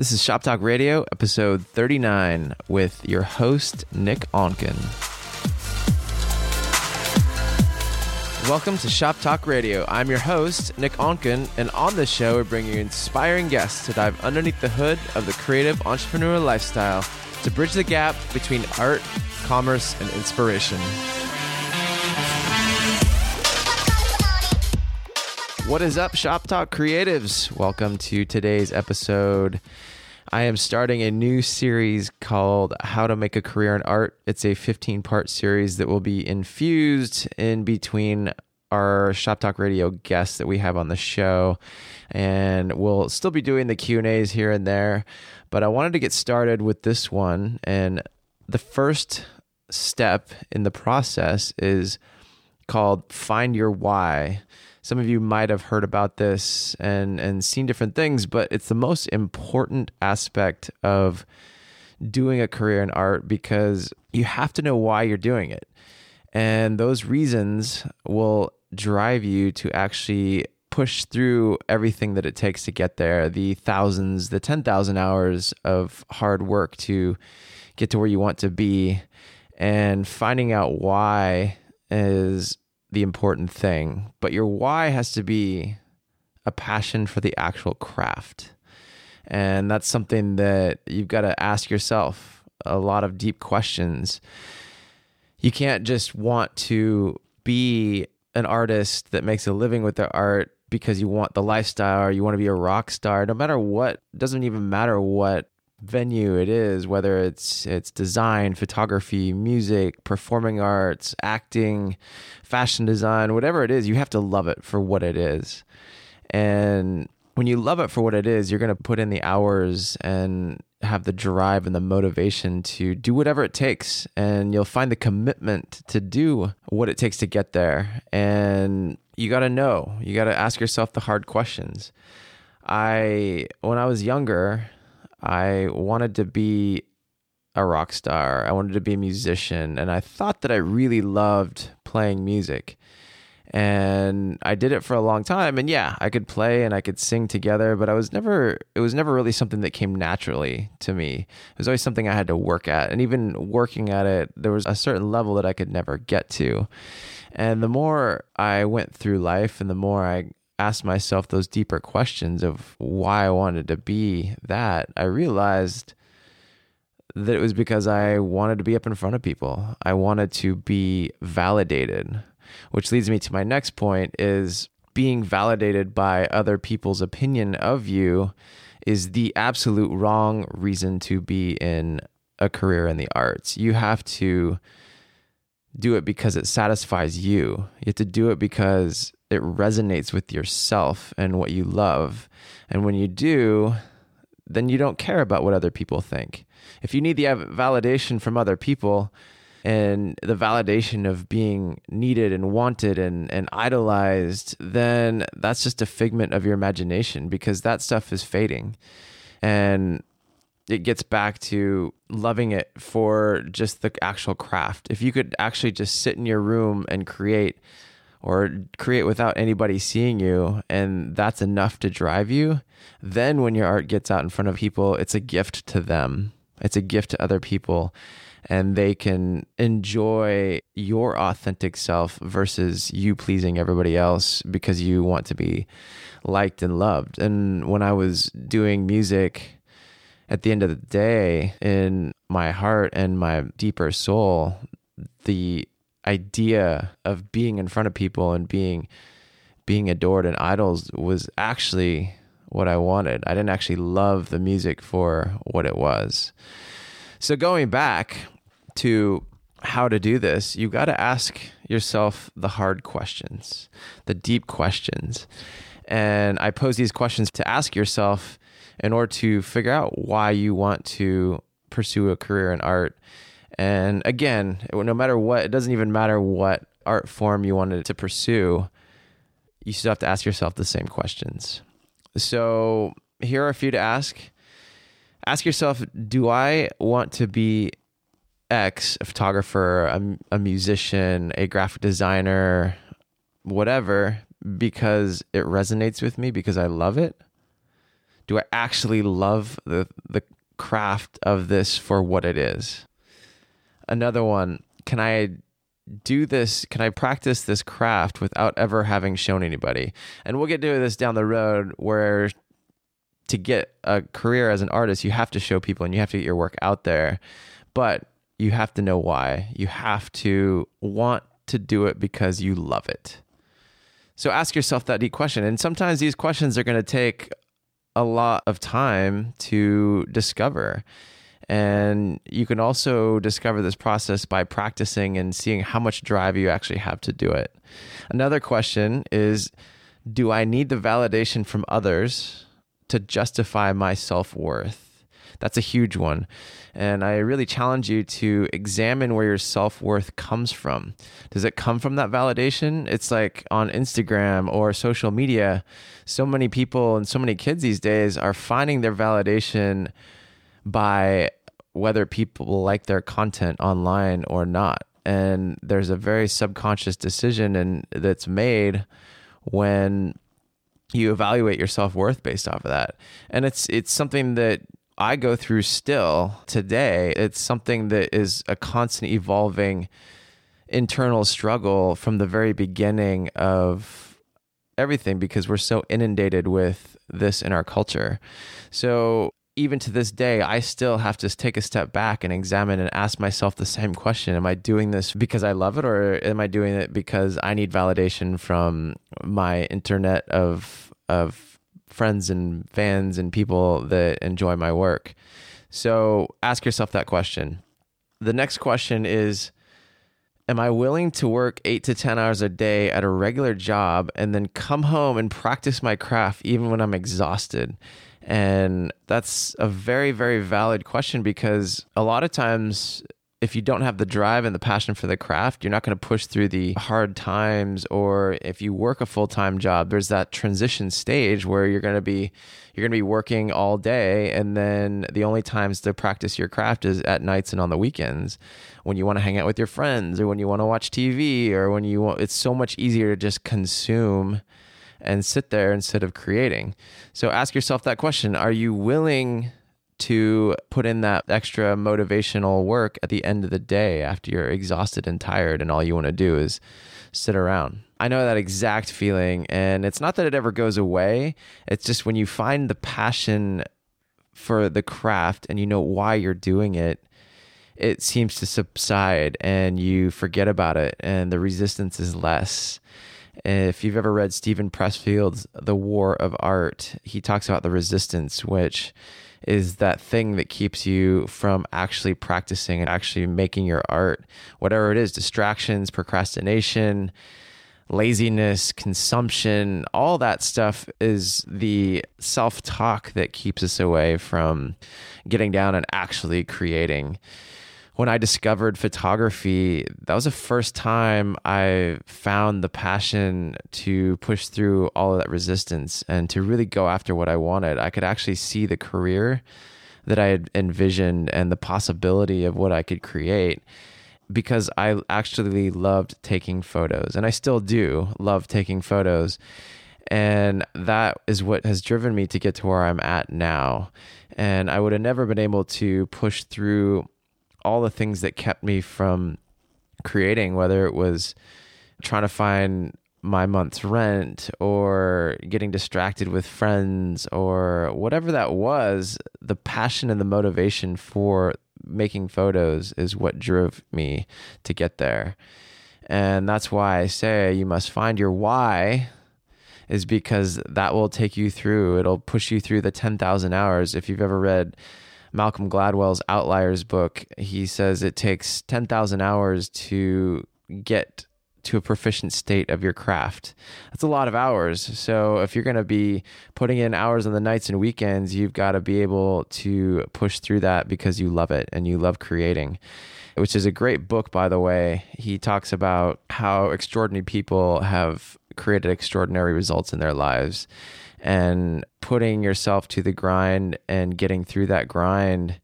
This is Shop Talk Radio, episode 39, with your host, Nick Onken. Welcome to Shop Talk Radio. I'm your host, Nick Onken, and on this show, we bring you inspiring guests to dive underneath the hood of the creative entrepreneur lifestyle to bridge the gap between art, commerce, and inspiration. What is up, Shop Talk Creatives? Welcome to today's episode. I am starting a new series called How to Make a Career in Art. It's a 15 part series that will be infused in between our Shop Talk Radio guests that we have on the show. And we'll still be doing the Q&As here and there, but I wanted to get started with this one and the first step in the process is called Find Your Why some of you might have heard about this and and seen different things, but it's the most important aspect of doing a career in art because you have to know why you're doing it. And those reasons will drive you to actually push through everything that it takes to get there the thousands, the 10,000 hours of hard work to get to where you want to be. And finding out why is the important thing, but your why has to be a passion for the actual craft. And that's something that you've got to ask yourself a lot of deep questions. You can't just want to be an artist that makes a living with their art because you want the lifestyle or you want to be a rock star. No matter what, doesn't even matter what venue it is, whether it's it's design, photography, music, performing arts, acting, fashion design, whatever it is, you have to love it for what it is. And when you love it for what it is, you're going to put in the hours and have the drive and the motivation to do whatever it takes and you'll find the commitment to do what it takes to get there. And you got to know, you got to ask yourself the hard questions. I when I was younger, I wanted to be a rock star. I wanted to be a musician. And I thought that I really loved playing music. And I did it for a long time. And yeah, I could play and I could sing together, but I was never, it was never really something that came naturally to me. It was always something I had to work at. And even working at it, there was a certain level that I could never get to. And the more I went through life and the more I asked myself those deeper questions of why I wanted to be that, I realized that it was because I wanted to be up in front of people. I wanted to be validated, which leads me to my next point is being validated by other people's opinion of you is the absolute wrong reason to be in a career in the arts. You have to do it because it satisfies you. You have to do it because it resonates with yourself and what you love. And when you do, then you don't care about what other people think. If you need the validation from other people and the validation of being needed and wanted and, and idolized, then that's just a figment of your imagination because that stuff is fading. And it gets back to loving it for just the actual craft. If you could actually just sit in your room and create or create without anybody seeing you and that's enough to drive you, then when your art gets out in front of people, it's a gift to them. It's a gift to other people and they can enjoy your authentic self versus you pleasing everybody else because you want to be liked and loved. And when I was doing music, at the end of the day, in my heart and my deeper soul, the idea of being in front of people and being being adored and idols was actually what I wanted. I didn't actually love the music for what it was. So going back to how to do this, you got to ask yourself the hard questions, the deep questions. And I pose these questions to ask yourself in order to figure out why you want to pursue a career in art and again, no matter what, it doesn't even matter what art form you wanted to pursue, you still have to ask yourself the same questions. So here are a few to ask. Ask yourself Do I want to be X, a photographer, a, a musician, a graphic designer, whatever, because it resonates with me, because I love it? Do I actually love the the craft of this for what it is? Another one, can I do this? Can I practice this craft without ever having shown anybody? And we'll get to this down the road where to get a career as an artist, you have to show people and you have to get your work out there. But you have to know why. You have to want to do it because you love it. So ask yourself that deep question. And sometimes these questions are going to take a lot of time to discover. And you can also discover this process by practicing and seeing how much drive you actually have to do it. Another question is Do I need the validation from others to justify my self worth? That's a huge one. And I really challenge you to examine where your self worth comes from. Does it come from that validation? It's like on Instagram or social media, so many people and so many kids these days are finding their validation by whether people like their content online or not. And there's a very subconscious decision and that's made when you evaluate your self-worth based off of that. And it's it's something that I go through still today. It's something that is a constant evolving internal struggle from the very beginning of everything because we're so inundated with this in our culture. So even to this day, I still have to take a step back and examine and ask myself the same question Am I doing this because I love it, or am I doing it because I need validation from my internet of, of friends and fans and people that enjoy my work? So ask yourself that question. The next question is Am I willing to work eight to 10 hours a day at a regular job and then come home and practice my craft even when I'm exhausted? And that's a very, very valid question because a lot of times, if you don't have the drive and the passion for the craft, you're not going to push through the hard times. Or if you work a full time job, there's that transition stage where you're going to be you're going to be working all day, and then the only times to practice your craft is at nights and on the weekends when you want to hang out with your friends or when you want to watch TV or when you want. It's so much easier to just consume and sit there instead of creating. So ask yourself that question Are you willing to put in that extra motivational work at the end of the day after you're exhausted and tired and all you want to do is sit around? I know that exact feeling. And it's not that it ever goes away, it's just when you find the passion for the craft and you know why you're doing it it seems to subside and you forget about it and the resistance is less if you've ever read Steven Pressfield's The War of Art, he talks about the resistance, which is that thing that keeps you from actually practicing and actually making your art, whatever it is distractions, procrastination, laziness, consumption, all that stuff is the self talk that keeps us away from getting down and actually creating when I discovered photography, that was the first time I found the passion to push through all of that resistance and to really go after what I wanted. I could actually see the career that I had envisioned and the possibility of what I could create because I actually loved taking photos and I still do love taking photos. And that is what has driven me to get to where I'm at now. And I would have never been able to push through all the things that kept me from creating, whether it was trying to find my month's rent or getting distracted with friends or whatever that was, the passion and the motivation for making photos is what drove me to get there. And that's why I say you must find your why is because that will take you through. It'll push you through the 10,000 hours. If you've ever read Malcolm Gladwell's Outliers book, he says it takes 10,000 hours to get to a proficient state of your craft. That's a lot of hours. So if you're going to be putting in hours on the nights and weekends, you've got to be able to push through that because you love it and you love creating. Which is a great book, by the way. He talks about how extraordinary people have created extraordinary results in their lives and putting yourself to the grind and getting through that grind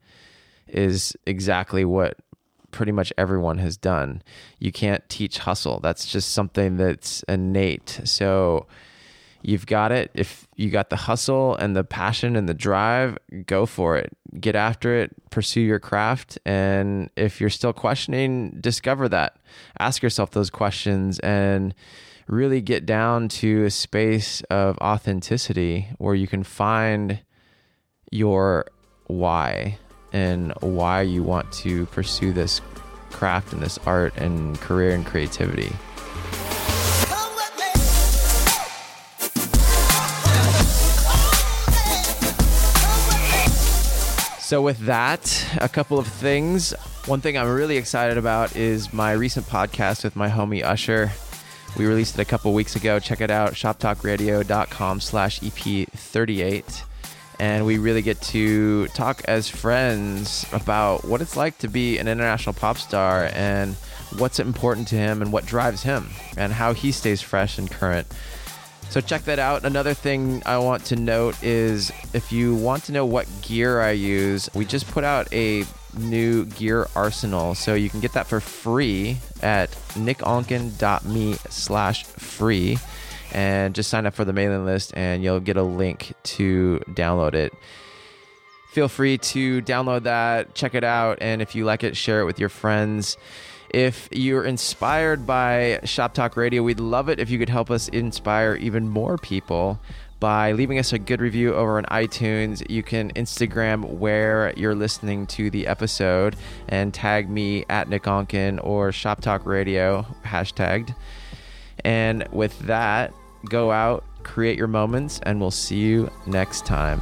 is exactly what pretty much everyone has done. You can't teach hustle. That's just something that's innate. So you've got it. If you got the hustle and the passion and the drive, go for it. Get after it, pursue your craft. And if you're still questioning, discover that. Ask yourself those questions and really get down to a space of authenticity where you can find your why and why you want to pursue this craft and this art and career and creativity. So, with that, a couple of things. One thing I'm really excited about is my recent podcast with my homie Usher. We released it a couple weeks ago. Check it out, shoptalkradio.com slash EP38. And we really get to talk as friends about what it's like to be an international pop star and what's important to him and what drives him and how he stays fresh and current. So check that out. Another thing I want to note is if you want to know what gear I use, we just put out a new gear arsenal. So you can get that for free at nickonken.me slash free. And just sign up for the mailing list and you'll get a link to download it. Feel free to download that, check it out, and if you like it, share it with your friends. If you're inspired by Shop Talk Radio, we'd love it if you could help us inspire even more people by leaving us a good review over on iTunes. You can Instagram where you're listening to the episode and tag me at Nick Onken or Shop Talk Radio hashtagged. And with that, go out, create your moments, and we'll see you next time.